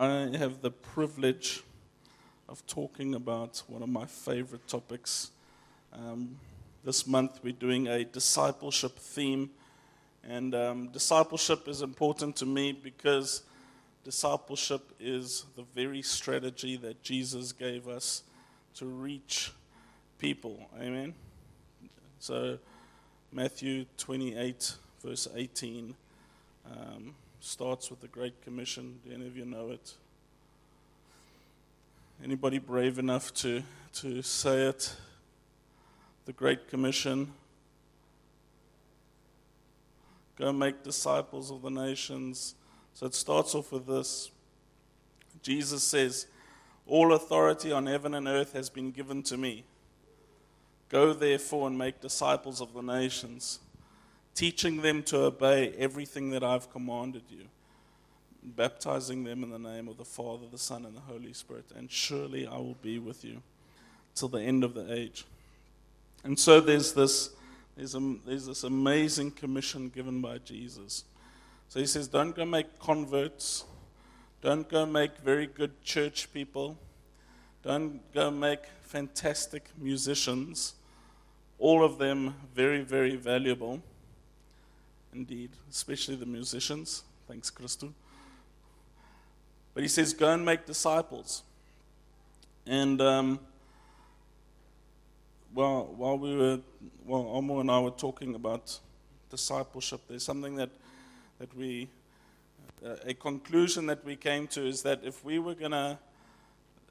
I have the privilege of talking about one of my favorite topics. Um, this month we're doing a discipleship theme, and um, discipleship is important to me because discipleship is the very strategy that Jesus gave us to reach people. Amen. So, Matthew 28, verse 18, um, starts with the Great Commission. Do any of you know it? Anybody brave enough to, to say it? The Great Commission. Go make disciples of the nations. So it starts off with this. Jesus says, All authority on heaven and earth has been given to me. Go therefore and make disciples of the nations, teaching them to obey everything that I've commanded you, baptizing them in the name of the Father, the Son, and the Holy Spirit. And surely I will be with you till the end of the age. And so there's this, there's, a, there's this amazing commission given by Jesus. So he says, Don't go make converts, don't go make very good church people, don't go make fantastic musicians all of them very, very valuable indeed, especially the musicians. Thanks, Christo. But he says, Go and make disciples. And um, well, while we were, well, Omo and I were talking about discipleship, there's something that, that we, uh, a conclusion that we came to is that if we were going to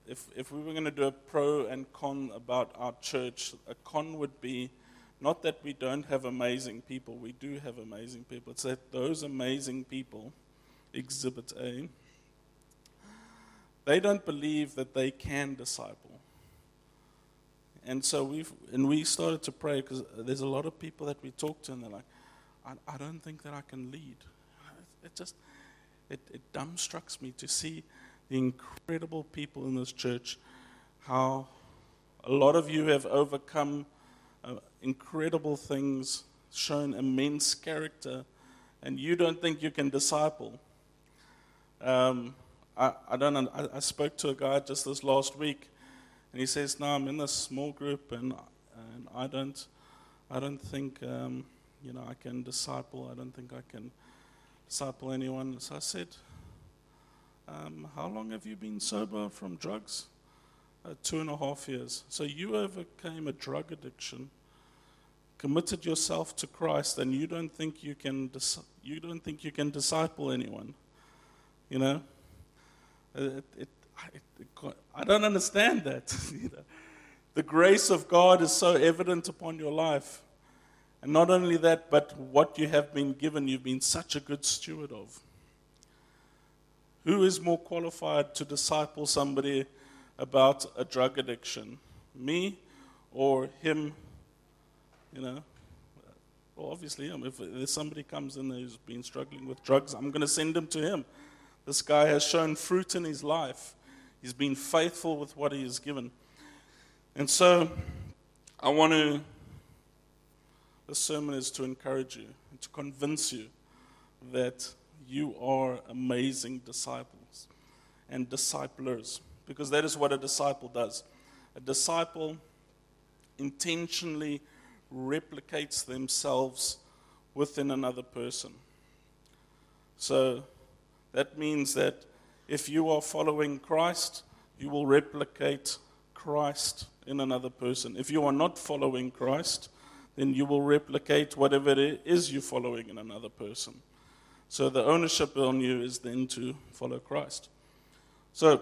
if, if we were going to do a pro and con about our church, a con would be not that we don't have amazing people, we do have amazing people. It's that those amazing people, exhibit A, they don't believe that they can disciple. And so we've, and we started to pray because there's a lot of people that we talk to and they're like, I, I don't think that I can lead. It just, it, it dumbstrucks me to see the incredible people in this church, how a lot of you have overcome uh, incredible things, shown immense character, and you don't think you can disciple. Um, I, I, don't know, I, I, spoke to a guy just this last week, and he says, "No, I'm in this small group, and and I don't, I don't think, um, you know, I can disciple. I don't think I can disciple anyone." So I said, um, how long have you been sober from drugs? Uh, two and a half years. So you overcame a drug addiction, committed yourself to Christ, and you don't think you can dis- you don't think you can disciple anyone. You know, uh, it, it, it, I don't understand that. the grace of God is so evident upon your life. And not only that, but what you have been given, you've been such a good steward of. Who is more qualified to disciple somebody about a drug addiction? Me or him? You know? Well, obviously, um, if somebody comes in who's been struggling with drugs, I'm going to send him to him. This guy has shown fruit in his life. He's been faithful with what he has given. And so, I want to, this sermon is to encourage you, and to convince you that you are amazing disciples and disciplers because that is what a disciple does. A disciple intentionally replicates themselves within another person. So that means that if you are following Christ, you will replicate Christ in another person. If you are not following Christ, then you will replicate whatever it is you're following in another person. So the ownership on you is then to follow Christ. So,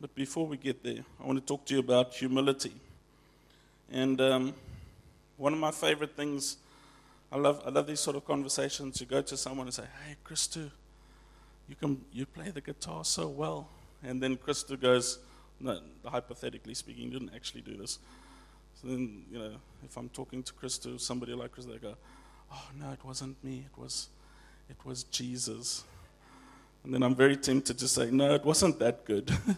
but before we get there, I want to talk to you about humility. And um, one of my favorite things, I love, I love these sort of conversations. You go to someone and say, "Hey, Christo, you can you play the guitar so well," and then Christo goes, "No, hypothetically speaking, you didn't actually do this." So then, you know, if I'm talking to Christo, somebody like Christo, they go, "Oh no, it wasn't me. It was." It was Jesus. And then I'm very tempted to say, No, it wasn't that good.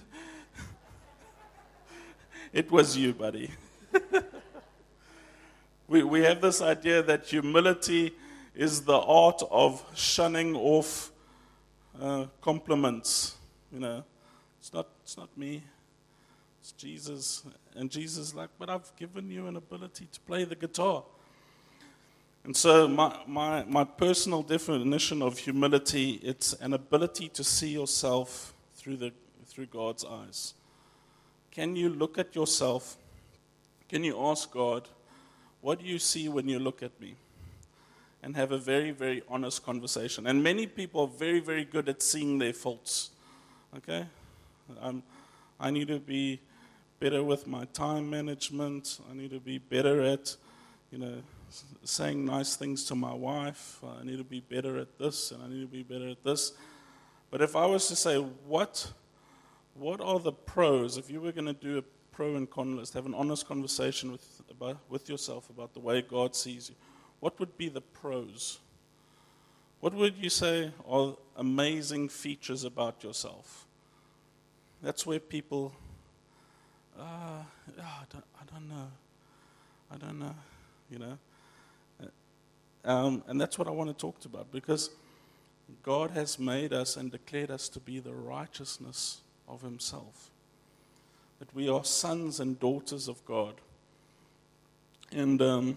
it was you, buddy. we, we have this idea that humility is the art of shunning off uh, compliments. You know, it's not, it's not me. It's Jesus. And Jesus like, but I've given you an ability to play the guitar. And so my, my, my personal definition of humility, it's an ability to see yourself through, the, through God's eyes. Can you look at yourself? Can you ask God, what do you see when you look at me? And have a very, very honest conversation. And many people are very, very good at seeing their faults. Okay? Um, I need to be better with my time management. I need to be better at, you know, saying nice things to my wife. I need to be better at this, and I need to be better at this. But if I was to say, what, what are the pros? If you were going to do a pro and con list, have an honest conversation with, about, with yourself about the way God sees you, what would be the pros? What would you say are amazing features about yourself? That's where people, uh, oh, I, don't, I don't know. I don't know, you know. Um, and that's what I want to talk about because God has made us and declared us to be the righteousness of Himself. That we are sons and daughters of God. And, um,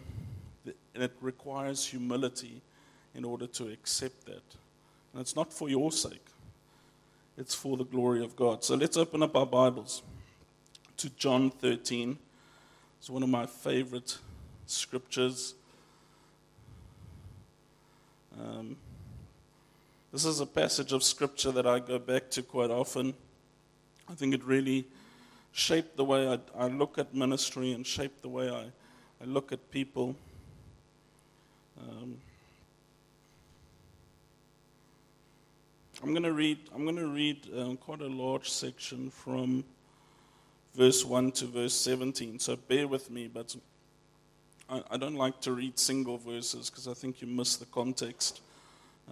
and it requires humility in order to accept that. And it's not for your sake, it's for the glory of God. So let's open up our Bibles to John 13. It's one of my favorite scriptures. Um, this is a passage of scripture that I go back to quite often. I think it really shaped the way I, I look at ministry and shaped the way I, I look at people. Um, I'm going to read. I'm going to read um, quite a large section from verse one to verse 17. So bear with me, but I, I don't like to read single verses because I think you miss the context.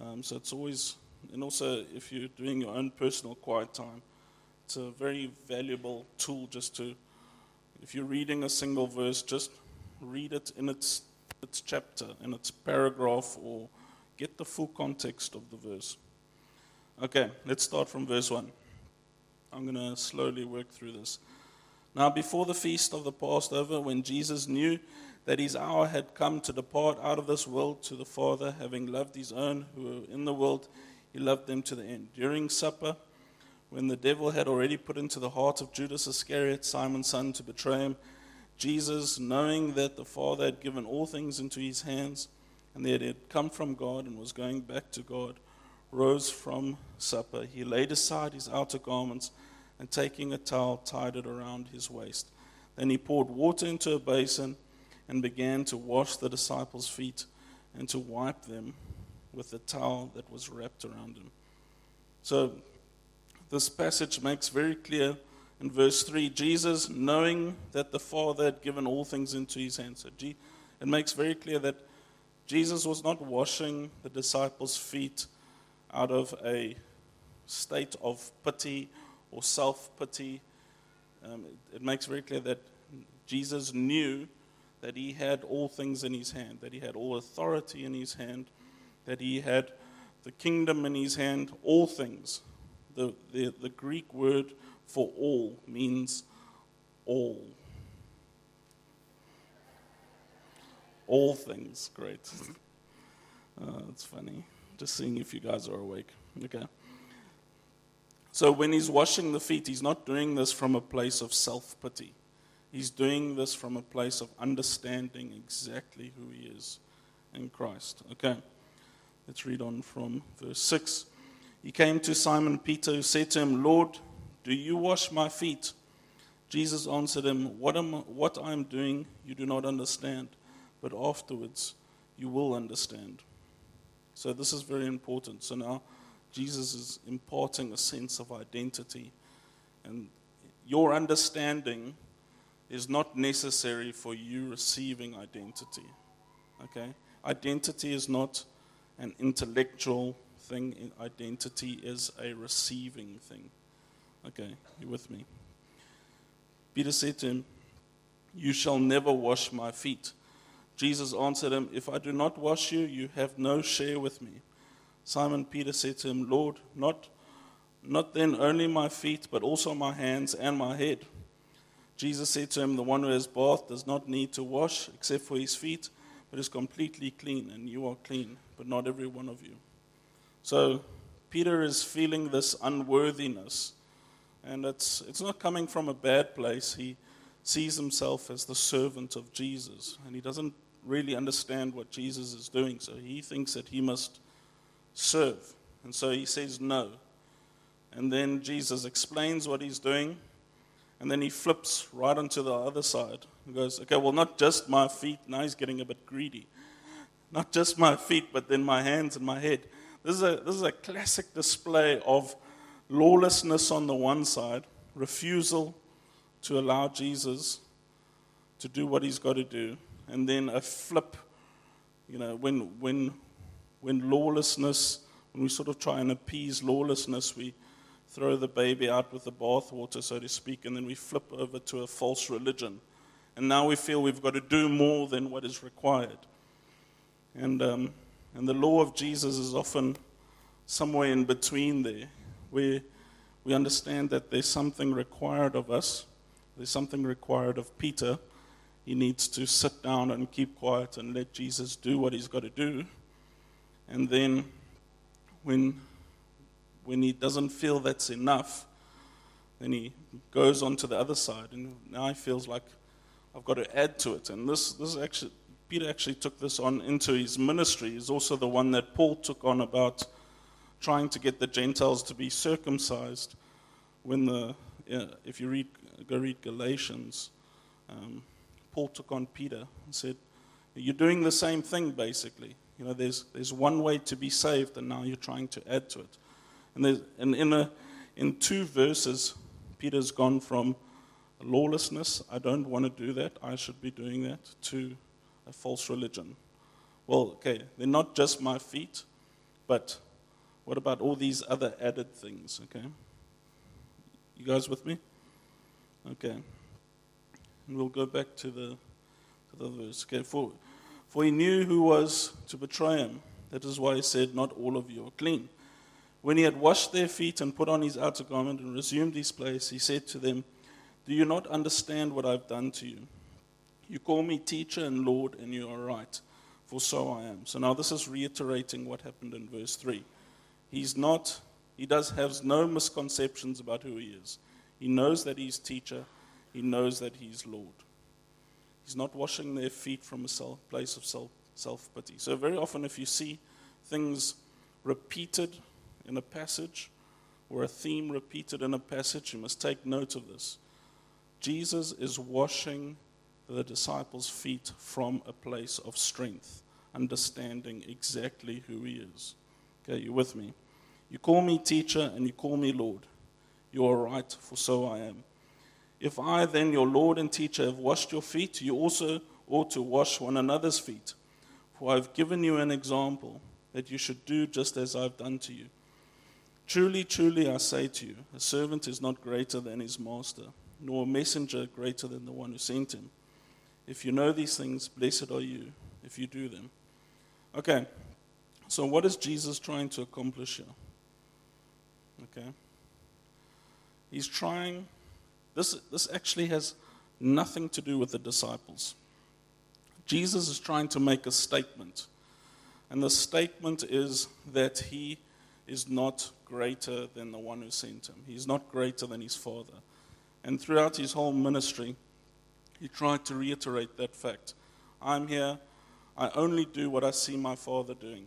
Um, so it's always, and also if you're doing your own personal quiet time, it's a very valuable tool just to, if you're reading a single verse, just read it in its, its chapter, in its paragraph, or get the full context of the verse. Okay, let's start from verse 1. I'm going to slowly work through this. Now, before the feast of the Passover, when Jesus knew that his hour had come to depart out of this world to the Father, having loved his own who were in the world, he loved them to the end. During supper, when the devil had already put into the heart of Judas Iscariot, Simon's son, to betray him, Jesus, knowing that the Father had given all things into his hands, and that he had come from God and was going back to God, rose from supper. He laid aside his outer garments, and taking a towel, tied it around his waist. Then he poured water into a basin and began to wash the disciples' feet and to wipe them with the towel that was wrapped around him. So, this passage makes very clear in verse 3 Jesus, knowing that the Father had given all things into his hands, so it makes very clear that Jesus was not washing the disciples' feet out of a state of pity or self pity. Um, it, it makes very clear that Jesus knew that he had all things in his hand, that he had all authority in his hand, that he had the kingdom in his hand, all things. The, the, the Greek word for all means all. All things, great. Uh, it's funny. Just seeing if you guys are awake. Okay. So when he's washing the feet, he's not doing this from a place of self pity. He's doing this from a place of understanding exactly who he is in Christ. Okay, let's read on from verse 6. He came to Simon Peter, who said to him, Lord, do you wash my feet? Jesus answered him, What, am, what I am doing you do not understand, but afterwards you will understand. So this is very important. So now Jesus is imparting a sense of identity. And your understanding is not necessary for you receiving identity. Okay? Identity is not an intellectual thing, identity is a receiving thing. Okay, you with me? Peter said to him, You shall never wash my feet. Jesus answered him, If I do not wash you, you have no share with me. Simon Peter said to him, Lord, not Not then only my feet, but also my hands and my head. Jesus said to him, The one who has bathed does not need to wash except for his feet, but is completely clean, and you are clean, but not every one of you. So Peter is feeling this unworthiness, and it's, it's not coming from a bad place. He sees himself as the servant of Jesus, and he doesn't really understand what Jesus is doing, so he thinks that he must serve. And so he says no. And then Jesus explains what he's doing. And then he flips right onto the other side and goes, okay, well, not just my feet. Now he's getting a bit greedy. Not just my feet, but then my hands and my head. This is a, this is a classic display of lawlessness on the one side, refusal to allow Jesus to do what he's got to do, and then a flip. You know, when, when, when lawlessness, when we sort of try and appease lawlessness, we throw the baby out with the bathwater, so to speak, and then we flip over to a false religion. And now we feel we've got to do more than what is required. And, um, and the law of Jesus is often somewhere in between there, where we understand that there's something required of us, there's something required of Peter. He needs to sit down and keep quiet and let Jesus do what he's got to do. And then when when he doesn't feel that's enough, then he goes on to the other side, and now he feels like I've got to add to it. And this, this actually, Peter actually took this on into his ministry. He's also the one that Paul took on about trying to get the Gentiles to be circumcised. When the, if you read, go read Galatians, um, Paul took on Peter and said, "You're doing the same thing, basically. You know, there's there's one way to be saved, and now you're trying to add to it." And, and in, a, in two verses, Peter's gone from lawlessness, I don't want to do that, I should be doing that, to a false religion. Well, okay, they're not just my feet, but what about all these other added things, okay? You guys with me? Okay. And we'll go back to the, to the verse. Okay, for, for he knew who was to betray him. That is why he said, Not all of you are clean. When he had washed their feet and put on his outer garment and resumed his place, he said to them, Do you not understand what I've done to you? You call me teacher and Lord, and you are right, for so I am. So now this is reiterating what happened in verse 3. He's not, he does have no misconceptions about who he is. He knows that he's teacher, he knows that he's Lord. He's not washing their feet from a self, place of self pity. So, very often, if you see things repeated in a passage or a theme repeated in a passage, you must take note of this. Jesus is washing the disciples' feet from a place of strength, understanding exactly who he is. Okay, you with me? You call me teacher and you call me Lord. You are right, for so I am. If I, then, your Lord and teacher, have washed your feet, you also ought to wash one another's feet. For I've given you an example that you should do just as I've done to you. Truly, truly, I say to you, a servant is not greater than his master, nor a messenger greater than the one who sent him. If you know these things, blessed are you if you do them. Okay, so what is Jesus trying to accomplish here? Okay, he's trying, this, this actually has nothing to do with the disciples. Jesus is trying to make a statement, and the statement is that he is not greater than the one who sent him. He's not greater than his Father. And throughout his whole ministry, he tried to reiterate that fact. I'm here. I only do what I see my Father doing.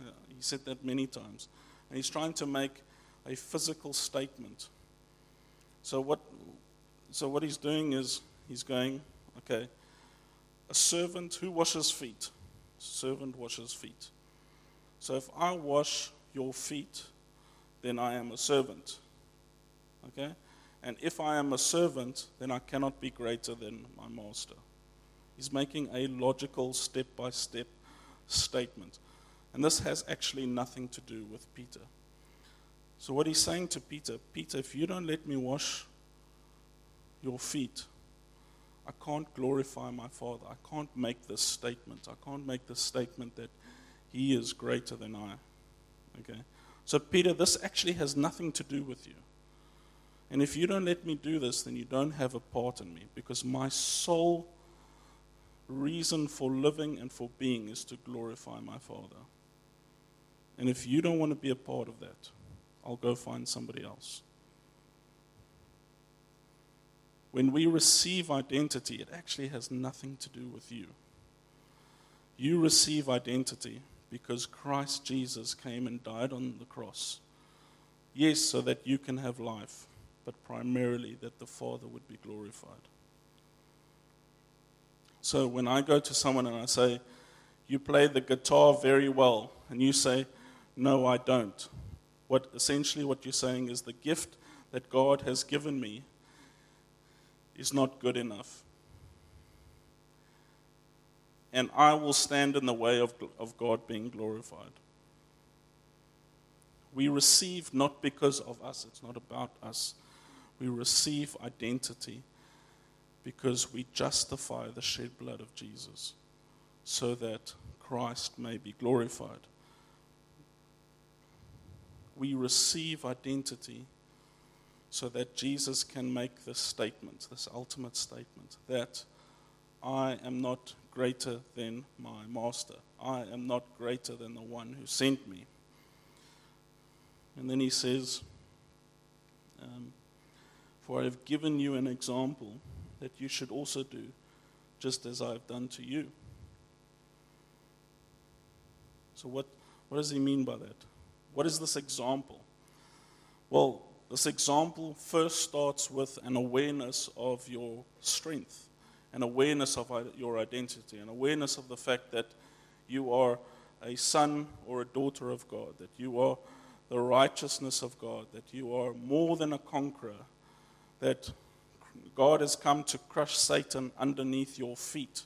Yeah, he said that many times. And he's trying to make a physical statement. So what, so what he's doing is he's going, okay, a servant who washes feet. Servant washes feet. So if I wash your feet, then I am a servant. Okay? And if I am a servant, then I cannot be greater than my master. He's making a logical step by step statement. And this has actually nothing to do with Peter. So, what he's saying to Peter Peter, if you don't let me wash your feet, I can't glorify my Father. I can't make this statement. I can't make this statement that he is greater than I. Okay? So, Peter, this actually has nothing to do with you. And if you don't let me do this, then you don't have a part in me because my sole reason for living and for being is to glorify my Father. And if you don't want to be a part of that, I'll go find somebody else. When we receive identity, it actually has nothing to do with you. You receive identity because Christ Jesus came and died on the cross. Yes, so that you can have life, but primarily that the Father would be glorified. So when I go to someone and I say, You play the guitar very well, and you say, No, I don't. What essentially what you're saying is the gift that God has given me is not good enough and I will stand in the way of, of God being glorified. We receive not because of us, it's not about us. We receive identity because we justify the shed blood of Jesus so that Christ may be glorified. We receive identity so that Jesus can make this statement, this ultimate statement, that I am not greater than my master. I am not greater than the one who sent me. And then he says, um, For I have given you an example that you should also do, just as I have done to you. So, what, what does he mean by that? What is this example? Well, this example first starts with an awareness of your strength an awareness of your identity, an awareness of the fact that you are a son or a daughter of God, that you are the righteousness of God, that you are more than a conqueror, that God has come to crush Satan underneath your feet.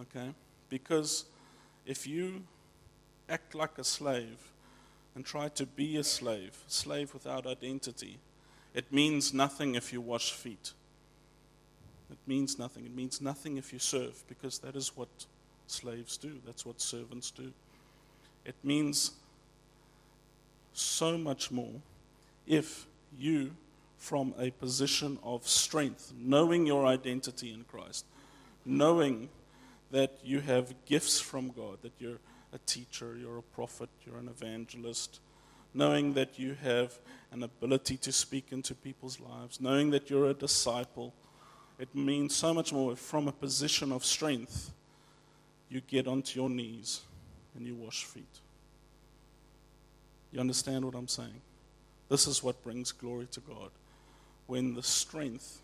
Okay? Because if you act like a slave and try to be a slave, slave without identity, it means nothing if you wash feet. It means nothing. It means nothing if you serve, because that is what slaves do. That's what servants do. It means so much more if you, from a position of strength, knowing your identity in Christ, knowing that you have gifts from God, that you're a teacher, you're a prophet, you're an evangelist, knowing that you have an ability to speak into people's lives, knowing that you're a disciple it means so much more from a position of strength. You get onto your knees and you wash feet. You understand what I'm saying? This is what brings glory to God. When the strength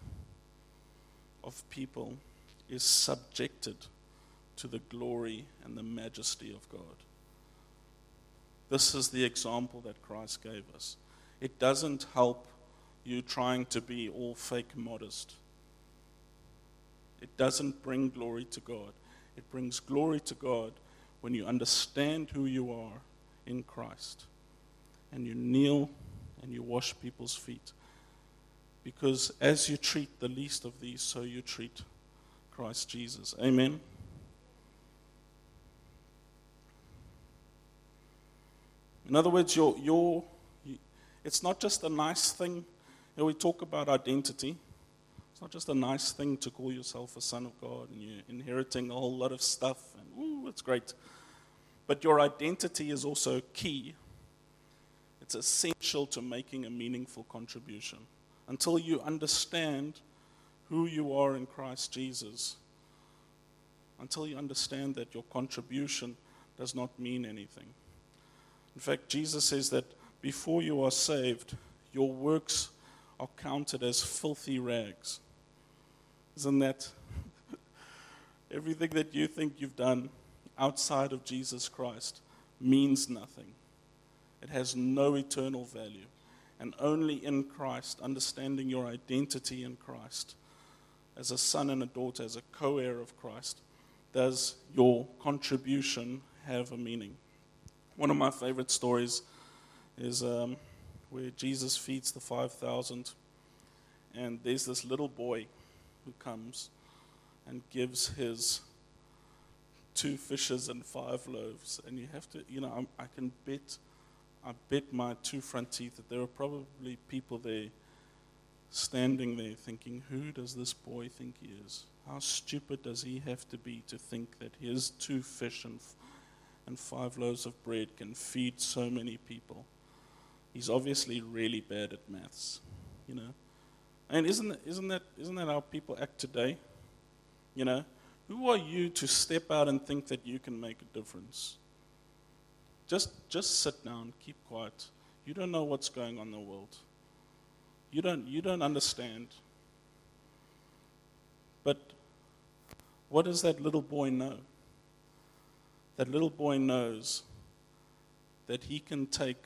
of people is subjected to the glory and the majesty of God. This is the example that Christ gave us. It doesn't help you trying to be all fake modest. It doesn't bring glory to God. It brings glory to God when you understand who you are in Christ and you kneel and you wash people's feet. Because as you treat the least of these, so you treat Christ Jesus. Amen. In other words, your, your, it's not just a nice thing. You know, we talk about identity. It's not just a nice thing to call yourself a son of God and you're inheriting a whole lot of stuff and ooh, it's great. But your identity is also key. It's essential to making a meaningful contribution. Until you understand who you are in Christ Jesus, until you understand that your contribution does not mean anything. In fact, Jesus says that before you are saved, your works are counted as filthy rags. Isn't that? Everything that you think you've done outside of Jesus Christ means nothing. It has no eternal value. And only in Christ, understanding your identity in Christ, as a son and a daughter, as a co heir of Christ, does your contribution have a meaning. One of my favorite stories is um, where Jesus feeds the 5,000, and there's this little boy who comes and gives his two fishes and five loaves. And you have to, you know, I'm, I can bet, I bet my two front teeth that there are probably people there standing there thinking, who does this boy think he is? How stupid does he have to be to think that his two fish and, and five loaves of bread can feed so many people? He's obviously really bad at maths, you know. And isn't, isn't, that, isn't that how people act today? You know, who are you to step out and think that you can make a difference? Just, just sit down, keep quiet. You don't know what's going on in the world. You don't, you don't understand. But what does that little boy know? That little boy knows that he can take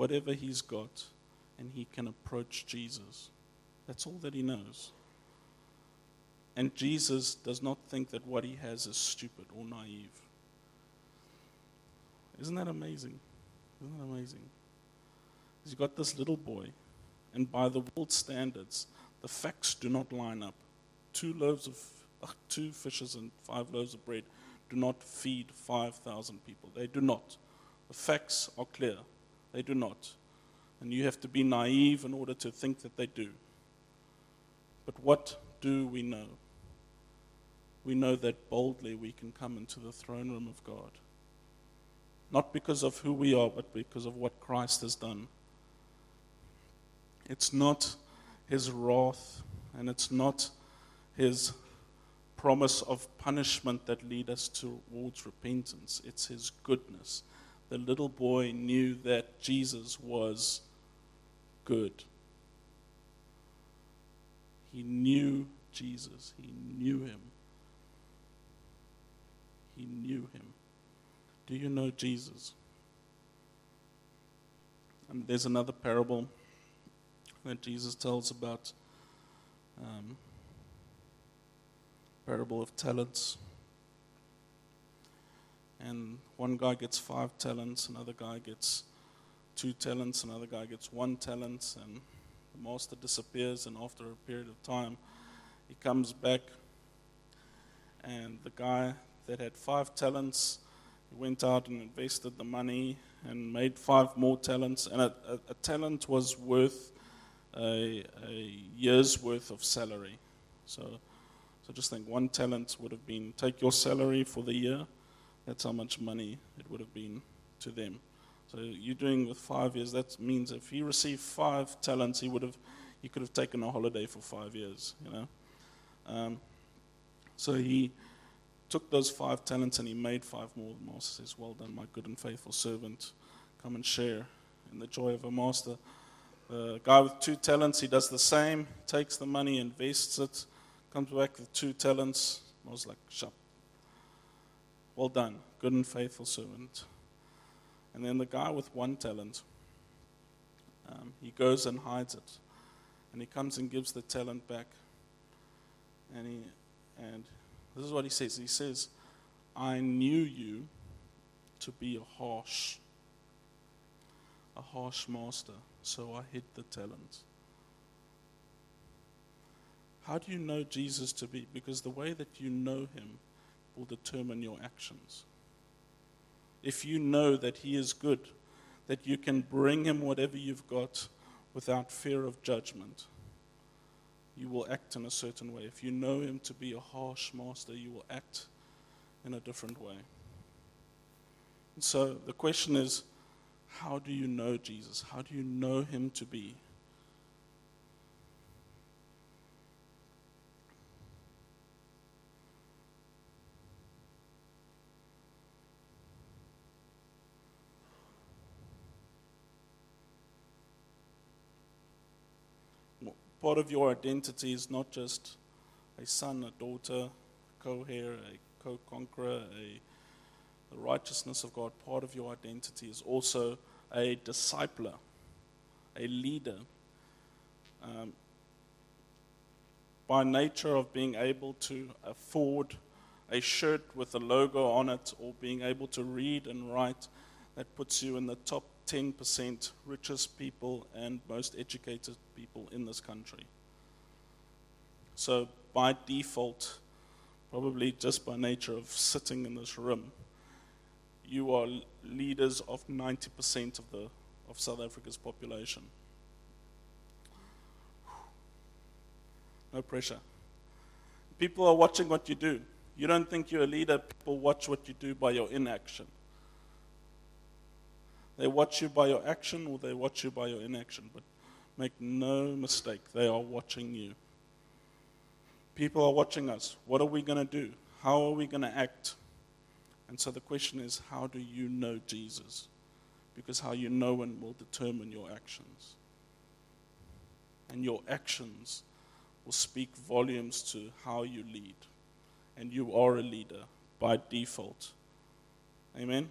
whatever he's got and he can approach Jesus. That's all that he knows. And Jesus does not think that what he has is stupid or naive. Isn't that amazing? Isn't that amazing? He's got this little boy and by the world standards, the facts do not line up. Two loaves of uh, two fishes and five loaves of bread do not feed 5,000 people. They do not. The facts are clear. They do not. And you have to be naive in order to think that they do. But what do we know? We know that boldly we can come into the throne room of God. Not because of who we are, but because of what Christ has done. It's not his wrath and it's not his promise of punishment that lead us towards repentance. It's his goodness. The little boy knew that Jesus was good. He knew Jesus. He knew him. He knew him. Do you know Jesus? And there's another parable that Jesus tells about um, parable of talents. And one guy gets five talents, another guy gets two talents, another guy gets one talent, and the master disappears. And after a period of time, he comes back, and the guy that had five talents went out and invested the money and made five more talents. And a, a, a talent was worth a, a year's worth of salary. So, so just think one talent would have been take your salary for the year. That's how much money it would have been to them. So you're doing with five years. That means if he received five talents, he would have he could have taken a holiday for five years. You know. Um, so he took those five talents and he made five more. The master says, "Well done, my good and faithful servant. Come and share in the joy of a master." The guy with two talents, he does the same, takes the money, invests it, comes back with two talents. I was like, shop. Well done, good and faithful servant. And then the guy with one talent, um, he goes and hides it. And he comes and gives the talent back. And, he, and this is what he says He says, I knew you to be a harsh, a harsh master so I hid the talent. How do you know Jesus to be? Because the way that you know him will determine your actions. If you know that he is good, that you can bring him whatever you've got without fear of judgment, you will act in a certain way. If you know him to be a harsh master, you will act in a different way. And so the question is how do you know Jesus? How do you know him to be? Part of your identity is not just a son, a daughter, a co heir, a co conqueror, a the righteousness of God, part of your identity is also a discipler, a leader. Um, by nature of being able to afford a shirt with a logo on it or being able to read and write, that puts you in the top 10% richest people and most educated people in this country. So, by default, probably just by nature of sitting in this room, you are leaders of 90% of, the, of South Africa's population. No pressure. People are watching what you do. You don't think you're a leader, people watch what you do by your inaction. They watch you by your action or they watch you by your inaction. But make no mistake, they are watching you. People are watching us. What are we going to do? How are we going to act? And so the question is how do you know Jesus? Because how you know him will determine your actions. And your actions will speak volumes to how you lead. And you are a leader by default. Amen.